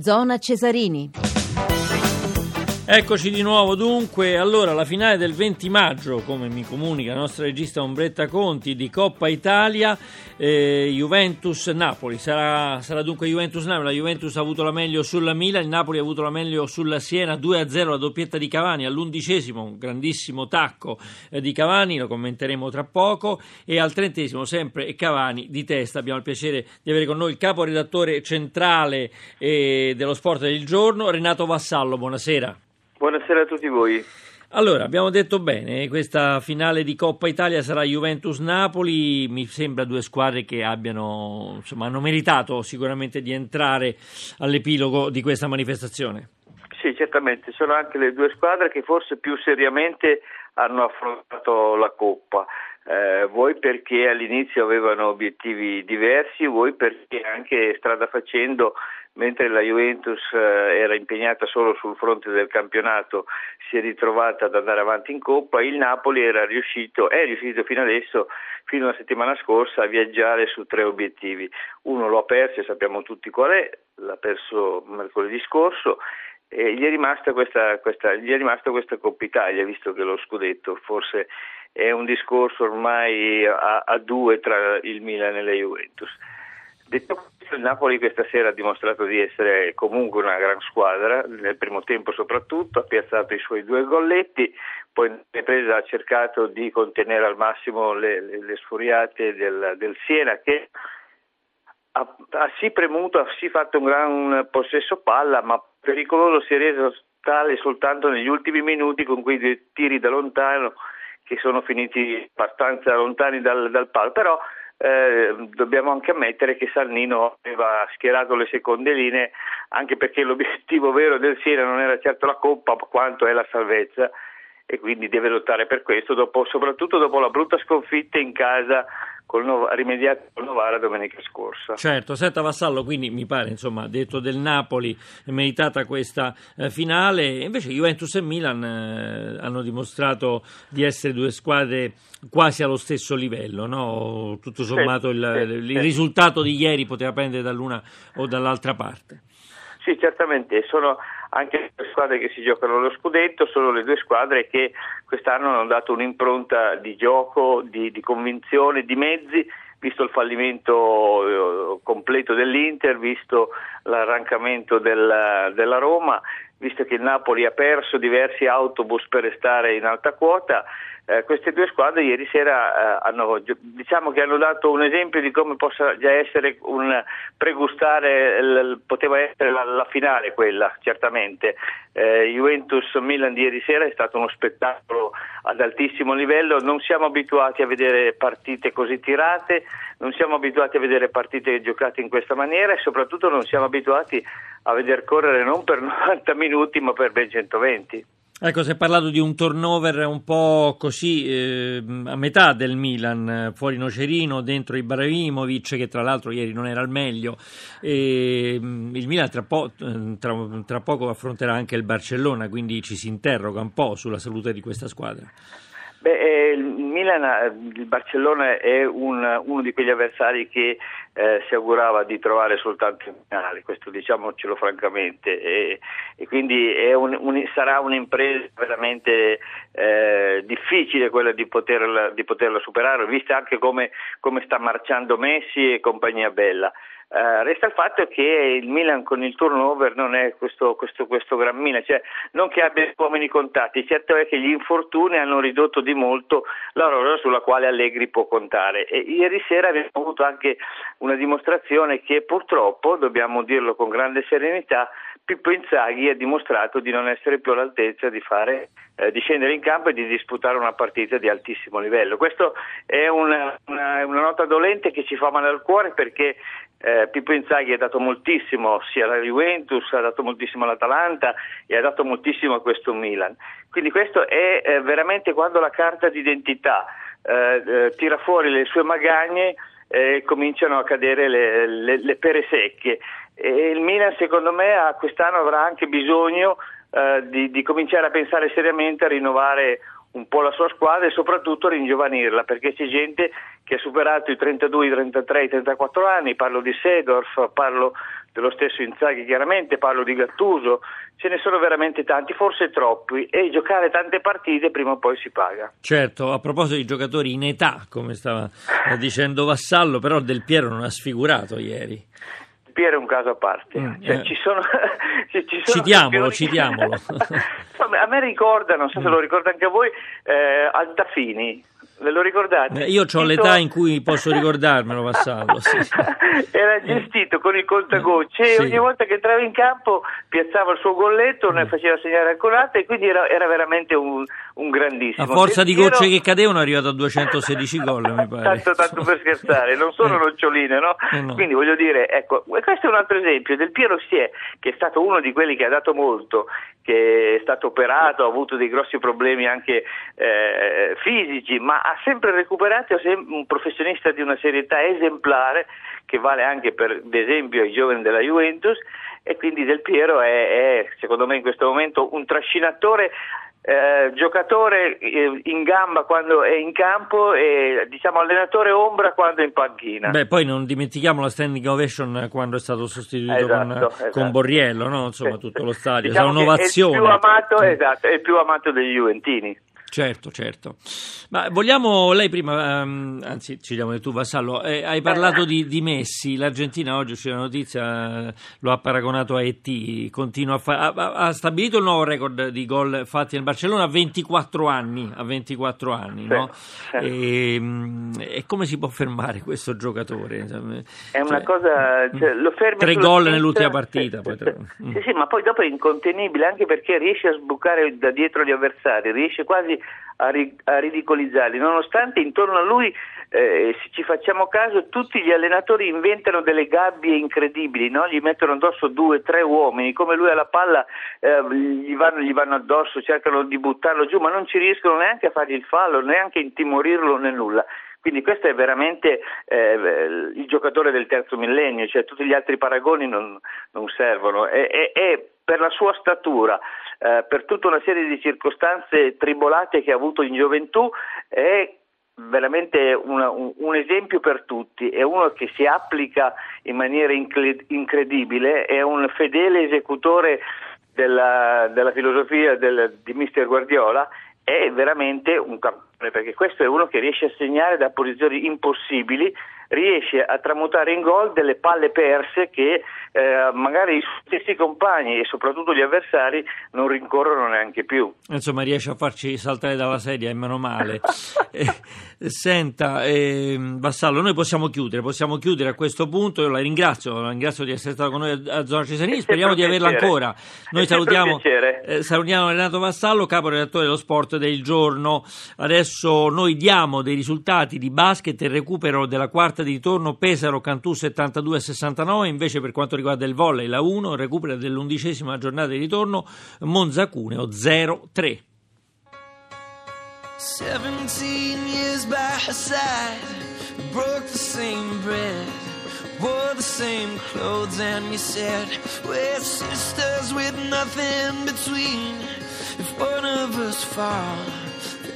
Zona Cesarini. Eccoci di nuovo dunque, allora la finale del 20 maggio, come mi comunica la nostra regista Ombretta Conti, di Coppa Italia, eh, Juventus-Napoli, sarà, sarà, dunque Juventus-Napoli, la Juventus ha avuto la meglio sulla Milan, il Napoli ha avuto la meglio sulla Siena, 2-0 la doppietta di Cavani, all'undicesimo un grandissimo tacco eh, di Cavani, lo commenteremo tra poco, e al trentesimo sempre Cavani di testa, abbiamo il piacere di avere con noi il caporedattore centrale eh, dello sport del giorno, Renato Vassallo, buonasera. Buonasera a tutti voi. Allora, abbiamo detto bene, questa finale di Coppa Italia sarà Juventus-Napoli, mi sembra due squadre che abbiano, insomma, hanno meritato sicuramente di entrare all'epilogo di questa manifestazione. Sì, certamente, sono anche le due squadre che forse più seriamente hanno affrontato la Coppa. Eh, voi perché all'inizio avevano obiettivi diversi, voi perché anche strada facendo mentre la Juventus eh, era impegnata solo sul fronte del campionato, si è ritrovata ad andare avanti in Coppa, il Napoli era riuscito, è riuscito fino adesso, fino alla settimana scorsa, a viaggiare su tre obiettivi. Uno lo ha perso e sappiamo tutti qual è, l'ha perso mercoledì scorso e gli è questa, questa, è rimasta questa Coppa Italia, visto che lo scudetto forse è un discorso ormai a, a due tra il Milan e la Juventus. Detto questo, il Napoli questa sera ha dimostrato di essere comunque una gran squadra, nel primo tempo soprattutto, ha piazzato i suoi due golletti, poi in ripresa ha cercato di contenere al massimo le, le, le sfuriate del, del, Siena che ha, ha sì premuto, ha sì fatto un gran possesso palla, ma pericoloso si è reso tale soltanto negli ultimi minuti con quei tiri da lontano che sono finiti abbastanza lontani dal, dal palo, però eh, dobbiamo anche ammettere che Sannino aveva schierato le seconde linee anche perché l'obiettivo vero del Siena non era certo la Coppa quanto è la salvezza e quindi deve lottare per questo, dopo, soprattutto dopo la brutta sconfitta in casa col Nov- rimediato col Novara domenica scorsa. Certo, senta Vassallo, quindi mi pare, insomma, detto del Napoli, è meritata questa eh, finale, invece Juventus e Milan eh, hanno dimostrato di essere due squadre quasi allo stesso livello, no? tutto sommato il, il risultato di ieri poteva prendere dall'una o dall'altra parte. Sì, certamente, sono anche le squadre che si giocano lo scudetto, sono le due squadre che quest'anno hanno dato un'impronta di gioco, di, di convinzione, di mezzi, visto il fallimento eh, completo dell'Inter, visto l'arrancamento del, della Roma, visto che il Napoli ha perso diversi autobus per restare in alta quota eh, queste due squadre ieri sera eh, hanno, diciamo che hanno dato un esempio di come possa già essere un pregustare, l, poteva essere la, la, finale quella, certamente. Eh, Juventus-Milan di ieri sera è stato uno spettacolo ad altissimo livello, non siamo abituati a vedere partite così tirate, non siamo abituati a vedere partite giocate in questa maniera e soprattutto non siamo abituati a vedere correre non per 90 minuti ma per ben 120. Ecco, si è parlato di un turnover un po' così eh, a metà del Milan, fuori Nocerino, dentro Ibrahimovic, che tra l'altro ieri non era al meglio. E, il Milan tra, po- tra, tra poco affronterà anche il Barcellona, quindi ci si interroga un po' sulla salute di questa squadra. Beh, eh, il Milan, eh, il Barcellona è un, uno di quegli avversari che eh, si augurava di trovare soltanto in finale, questo diciamocelo francamente, e, e quindi un, un, sarà un'impresa veramente eh, difficile quella di poterla, di poterla, superare, vista anche come, come sta marciando Messi e compagnia bella. Uh, resta il fatto che il Milan con il turnover non è questo, questo, questo gran Milan, cioè non che abbia uomini contati, certo è che gli infortuni hanno ridotto di molto la rosa sulla quale Allegri può contare. E ieri sera abbiamo avuto anche una dimostrazione che purtroppo, dobbiamo dirlo con grande serenità, Pippo Inzaghi ha dimostrato di non essere più all'altezza di, fare, eh, di scendere in campo e di disputare una partita di altissimo livello. Questa è una, una, una nota dolente che ci fa male al cuore perché eh, Pippo Inzaghi ha dato moltissimo sia alla Juventus, ha dato moltissimo all'Atalanta e ha dato moltissimo a questo Milan. Quindi questo è eh, veramente quando la carta d'identità eh, eh tira fuori le sue magagne e cominciano a cadere le, le, le pere secche. E il Milan secondo me quest'anno avrà anche bisogno eh, di, di cominciare a pensare seriamente a rinnovare un po' la sua squadra e soprattutto ringiovanirla perché c'è gente che ha superato i 32, i 33, i 34 anni, parlo di Sedorf, parlo dello stesso Inzaghi chiaramente, parlo di Gattuso, ce ne sono veramente tanti, forse troppi, e giocare tante partite prima o poi si paga. Certo, a proposito di giocatori in età, come stava dicendo Vassallo, però Del Piero non ha sfigurato ieri. Piero è un caso a parte. Mm, cioè, eh. ci sono, ci sono citiamolo, citiamolo. a me ricorda, non so se lo ricorda anche a voi, eh, Altafini, Ve lo ricordate? Eh, io ho l'età in cui posso ricordarmelo, Vassallo. Sì. Era gestito con il contagocce sì. e ogni volta che entrava in campo piazzava il suo golletto, ne mm. faceva segnare alcun'altra e quindi era, era veramente un, un, grandissimo. A forza di gocce che cadevano è arrivato a 216 gol, mi pare. Tanto, tanto per scherzare, non sono eh. noccioline, no? Eh no? Quindi voglio dire, ecco, questo è un altro esempio. Del Piero si è, che è stato uno di quelli che ha dato molto, che è stato operato, ha avuto dei grossi problemi anche eh, fisici, ma ha sempre recuperato un professionista di una serietà esemplare che vale anche per, ad esempio, i giovani della Juventus e quindi Del Piero è, è secondo me in questo momento un trascinatore eh, giocatore eh, in gamba quando è in campo e diciamo allenatore ombra quando è in panchina. Beh, poi non dimentichiamo la standing ovation quando è stato sostituito esatto, con, esatto. con, Borriello, no? insomma tutto lo stadio, diciamo è un'ovazione. È il più amato, esatto, è il più amato degli Juventini. Certo, certo. Ma vogliamo, lei prima, um, anzi ci diamo tu Vassallo, eh, hai parlato di, di, Messi, l'Argentina oggi c'è una notizia, lo ha paragonato a ET, continua a fa- ha, ha, stabilito il nuovo record di gol fatti nel Barcellona a 24 anni, a 24 anni sì, no? sì. E, ehm, e, come si può fermare questo giocatore? È una cioè, cosa, cioè, lo fermi Tre gol nell'ultima partita. Sì, poi tre... sì, sì, ma poi dopo è incontenibile anche perché riesce a sbucare da dietro gli avversari, riesce quasi a, ri- a ridicolizzarli, nonostante intorno a lui, eh, se ci facciamo caso, tutti gli allenatori inventano delle gabbie incredibili, no? gli mettono addosso due, tre uomini, come lui alla palla eh, gli, vanno, gli, vanno, addosso, cercano di buttarlo giù, ma non ci riescono neanche a fargli il fallo, neanche a intimorirlo né nulla. Quindi questo è veramente eh, il giocatore del terzo millennio, cioè tutti gli altri paragoni non, non servono. E, e, e per la sua statura, eh, per tutta una serie di circostanze tribolate che ha avuto in gioventù, è veramente una, un, un, esempio per tutti, è uno che si applica in maniera incredibile, è un fedele esecutore della, della filosofia del, di Mister Guardiola, è veramente un campione, perché questo è uno che riesce a segnare da posizioni impossibili riesce a tramutare in gol delle palle perse che eh, magari i stessi compagni e soprattutto gli avversari non rincorrono neanche più. Insomma, riesce a farci saltare dalla sedia e meno male. eh, senta, eh, Vassallo, noi possiamo chiudere, possiamo chiudere a questo punto. Io la ringrazio, la ringrazio di essere stato con noi a, Zona Cesarini. Speriamo di averla ancora. Noi salutiamo, eh, salutiamo Renato Vassallo, capo redattore dello sport del giorno. Adesso noi diamo dei risultati di basket e recupero della quarta di ritorno Pesaro Cantù 72-69, invece per quanto riguarda il volley la 1 recupera dell'undicesima giornata di ritorno Monza Cuneo 0-3. 17 years by her side, broke the same bread, wore the same clothes, and you said, We're sisters with nothing between. If one of us falls,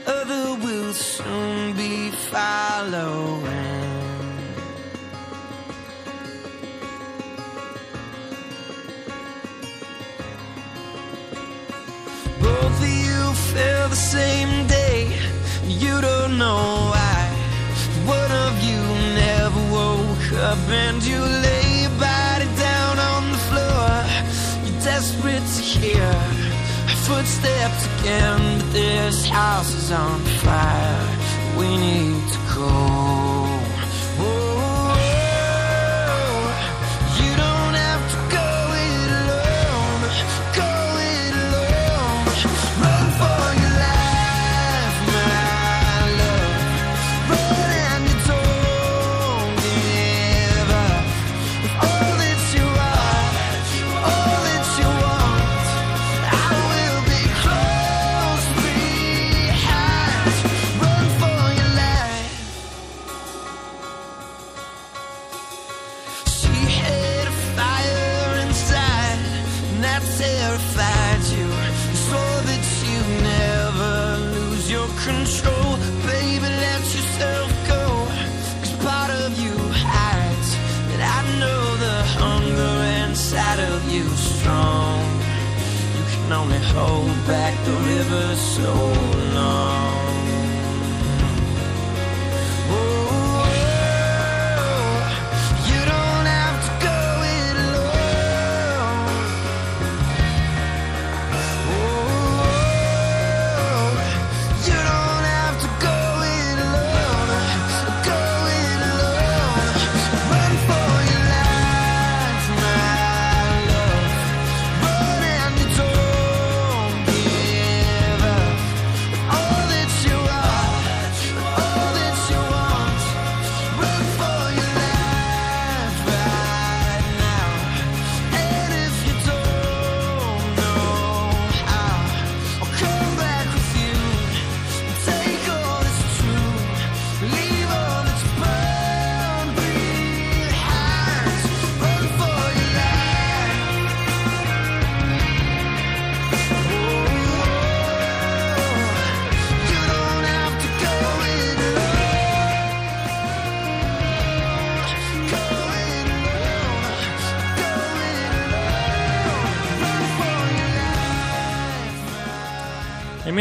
other will soon be following. Both of you fell the same day. You don't know why. One of you never woke up and you footsteps again, but this house is on fire. We need the river so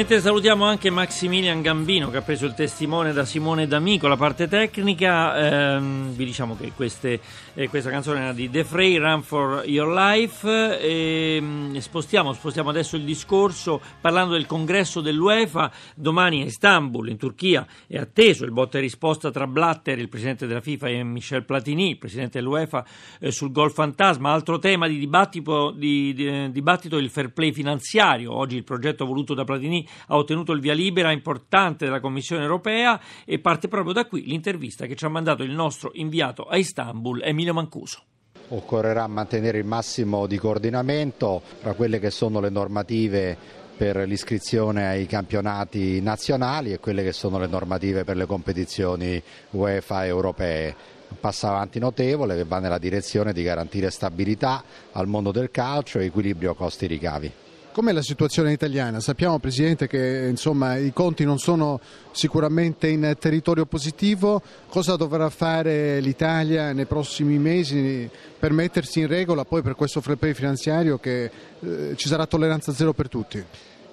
mentre salutiamo anche Maximilian Gambino che ha preso il testimone da Simone D'Amico, la parte tecnica, ehm, vi diciamo che queste, eh, questa canzone era di The Fray, Run for Your Life, e, ehm, spostiamo, spostiamo adesso il discorso parlando del congresso dell'UEFA, domani a Istanbul, in Turchia, è atteso il botta e risposta tra Blatter, il presidente della FIFA, e Michel Platini, il presidente dell'UEFA, eh, sul gol fantasma, altro tema di dibattito, di, di, dibattito il fair play finanziario, oggi il progetto voluto da Platini ha ottenuto il via libera importante della Commissione europea e parte proprio da qui l'intervista che ci ha mandato il nostro inviato a Istanbul, Emilio Mancuso. Occorrerà mantenere il massimo di coordinamento tra quelle che sono le normative per l'iscrizione ai campionati nazionali e quelle che sono le normative per le competizioni UEFA europee. Un passo avanti notevole che va nella direzione di garantire stabilità al mondo del calcio e equilibrio costi-ricavi. Com'è la situazione italiana? Sappiamo, Presidente, che insomma, i conti non sono sicuramente in territorio positivo. Cosa dovrà fare l'Italia nei prossimi mesi per mettersi in regola poi per questo free pay finanziario che eh, ci sarà tolleranza zero per tutti?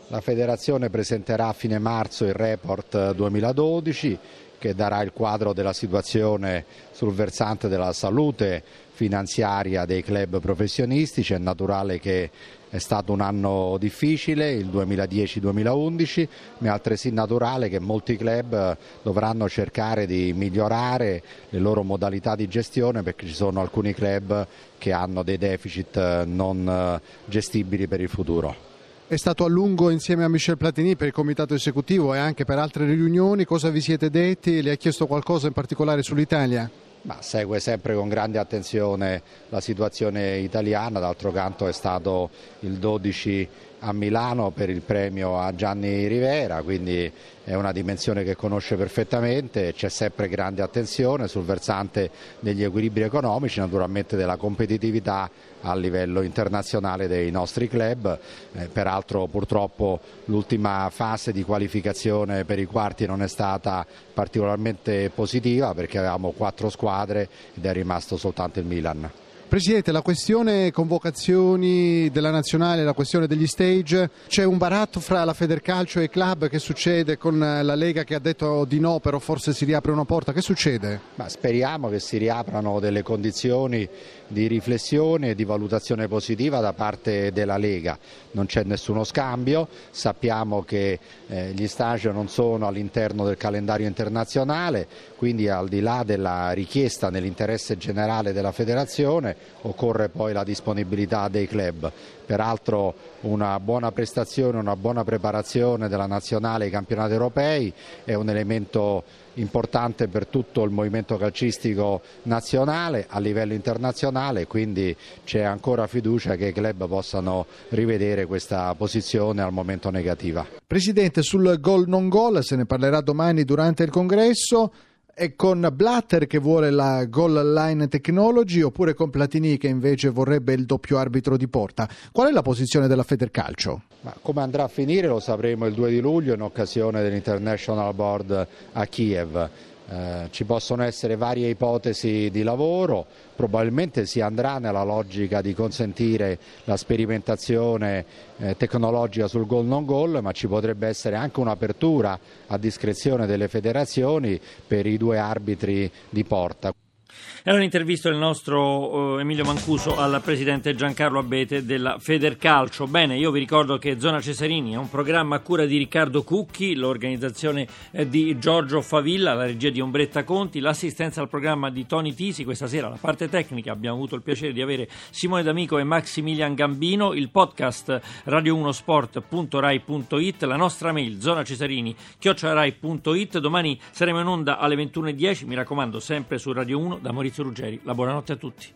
La Federazione presenterà a fine marzo il report 2012 che darà il quadro della situazione sul versante della salute finanziaria dei club professionistici. È naturale che è stato un anno difficile, il 2010-2011, ma è altresì naturale che molti club dovranno cercare di migliorare le loro modalità di gestione perché ci sono alcuni club che hanno dei deficit non gestibili per il futuro è stato a lungo insieme a Michel Platini per il comitato esecutivo e anche per altre riunioni. Cosa vi siete detti? Le ha chiesto qualcosa in particolare sull'Italia? Ma segue sempre con grande attenzione la situazione italiana, d'altro canto è stato il 12 a Milano per il premio a Gianni Rivera, quindi è una dimensione che conosce perfettamente, c'è sempre grande attenzione sul versante degli equilibri economici, naturalmente della competitività a livello internazionale dei nostri club, eh, peraltro purtroppo l'ultima fase di qualificazione per i quarti non è stata particolarmente positiva perché avevamo quattro squadre ed è rimasto soltanto il Milan. Presidente, la questione convocazioni della nazionale, la questione degli stage, c'è un baratto fra la Federcalcio e i club, che succede con la Lega che ha detto di no, però forse si riapre una porta, che succede? Ma speriamo che si riaprano delle condizioni di riflessione e di valutazione positiva da parte della Lega, non c'è nessuno scambio, sappiamo che eh, gli stage non sono all'interno del calendario internazionale, quindi al di là della richiesta nell'interesse generale della federazione occorre poi la disponibilità dei club. Peraltro una buona prestazione, una buona preparazione della nazionale ai campionati europei è un elemento importante per tutto il movimento calcistico nazionale a livello internazionale, quindi c'è ancora fiducia che i club possano rivedere questa posizione al momento negativa. Presidente, sul gol non gol se ne parlerà domani durante il congresso è con Blatter che vuole la goal line technology oppure con Platini che invece vorrebbe il doppio arbitro di porta. Qual è la posizione della Federcalcio? Ma come andrà a finire lo sapremo il 2 di luglio in occasione dell'International Board a Kiev. Eh, ci possono essere varie ipotesi di lavoro, probabilmente si andrà nella logica di consentire la sperimentazione eh, tecnologica sul goal non goal, ma ci potrebbe essere anche un'apertura a discrezione delle federazioni per i due arbitri di porta. Era un'intervista del nostro uh, Emilio Mancuso al presidente Giancarlo Abete della Federcalcio. Bene, io vi ricordo che Zona Cesarini è un programma a cura di Riccardo Cucchi, l'organizzazione eh, di Giorgio Favilla, la regia di Ombretta Conti, l'assistenza al programma di Tony Tisi. Questa sera la parte tecnica abbiamo avuto il piacere di avere Simone D'Amico e Maximilian Gambino, il podcast radio1sport.rai.it, la nostra mail zonacesarini chiocciolarai.it. Domani saremo in onda alle 21.10, mi raccomando sempre su Radio 1 da Maurizio Ruggeri. La buonanotte a tutti.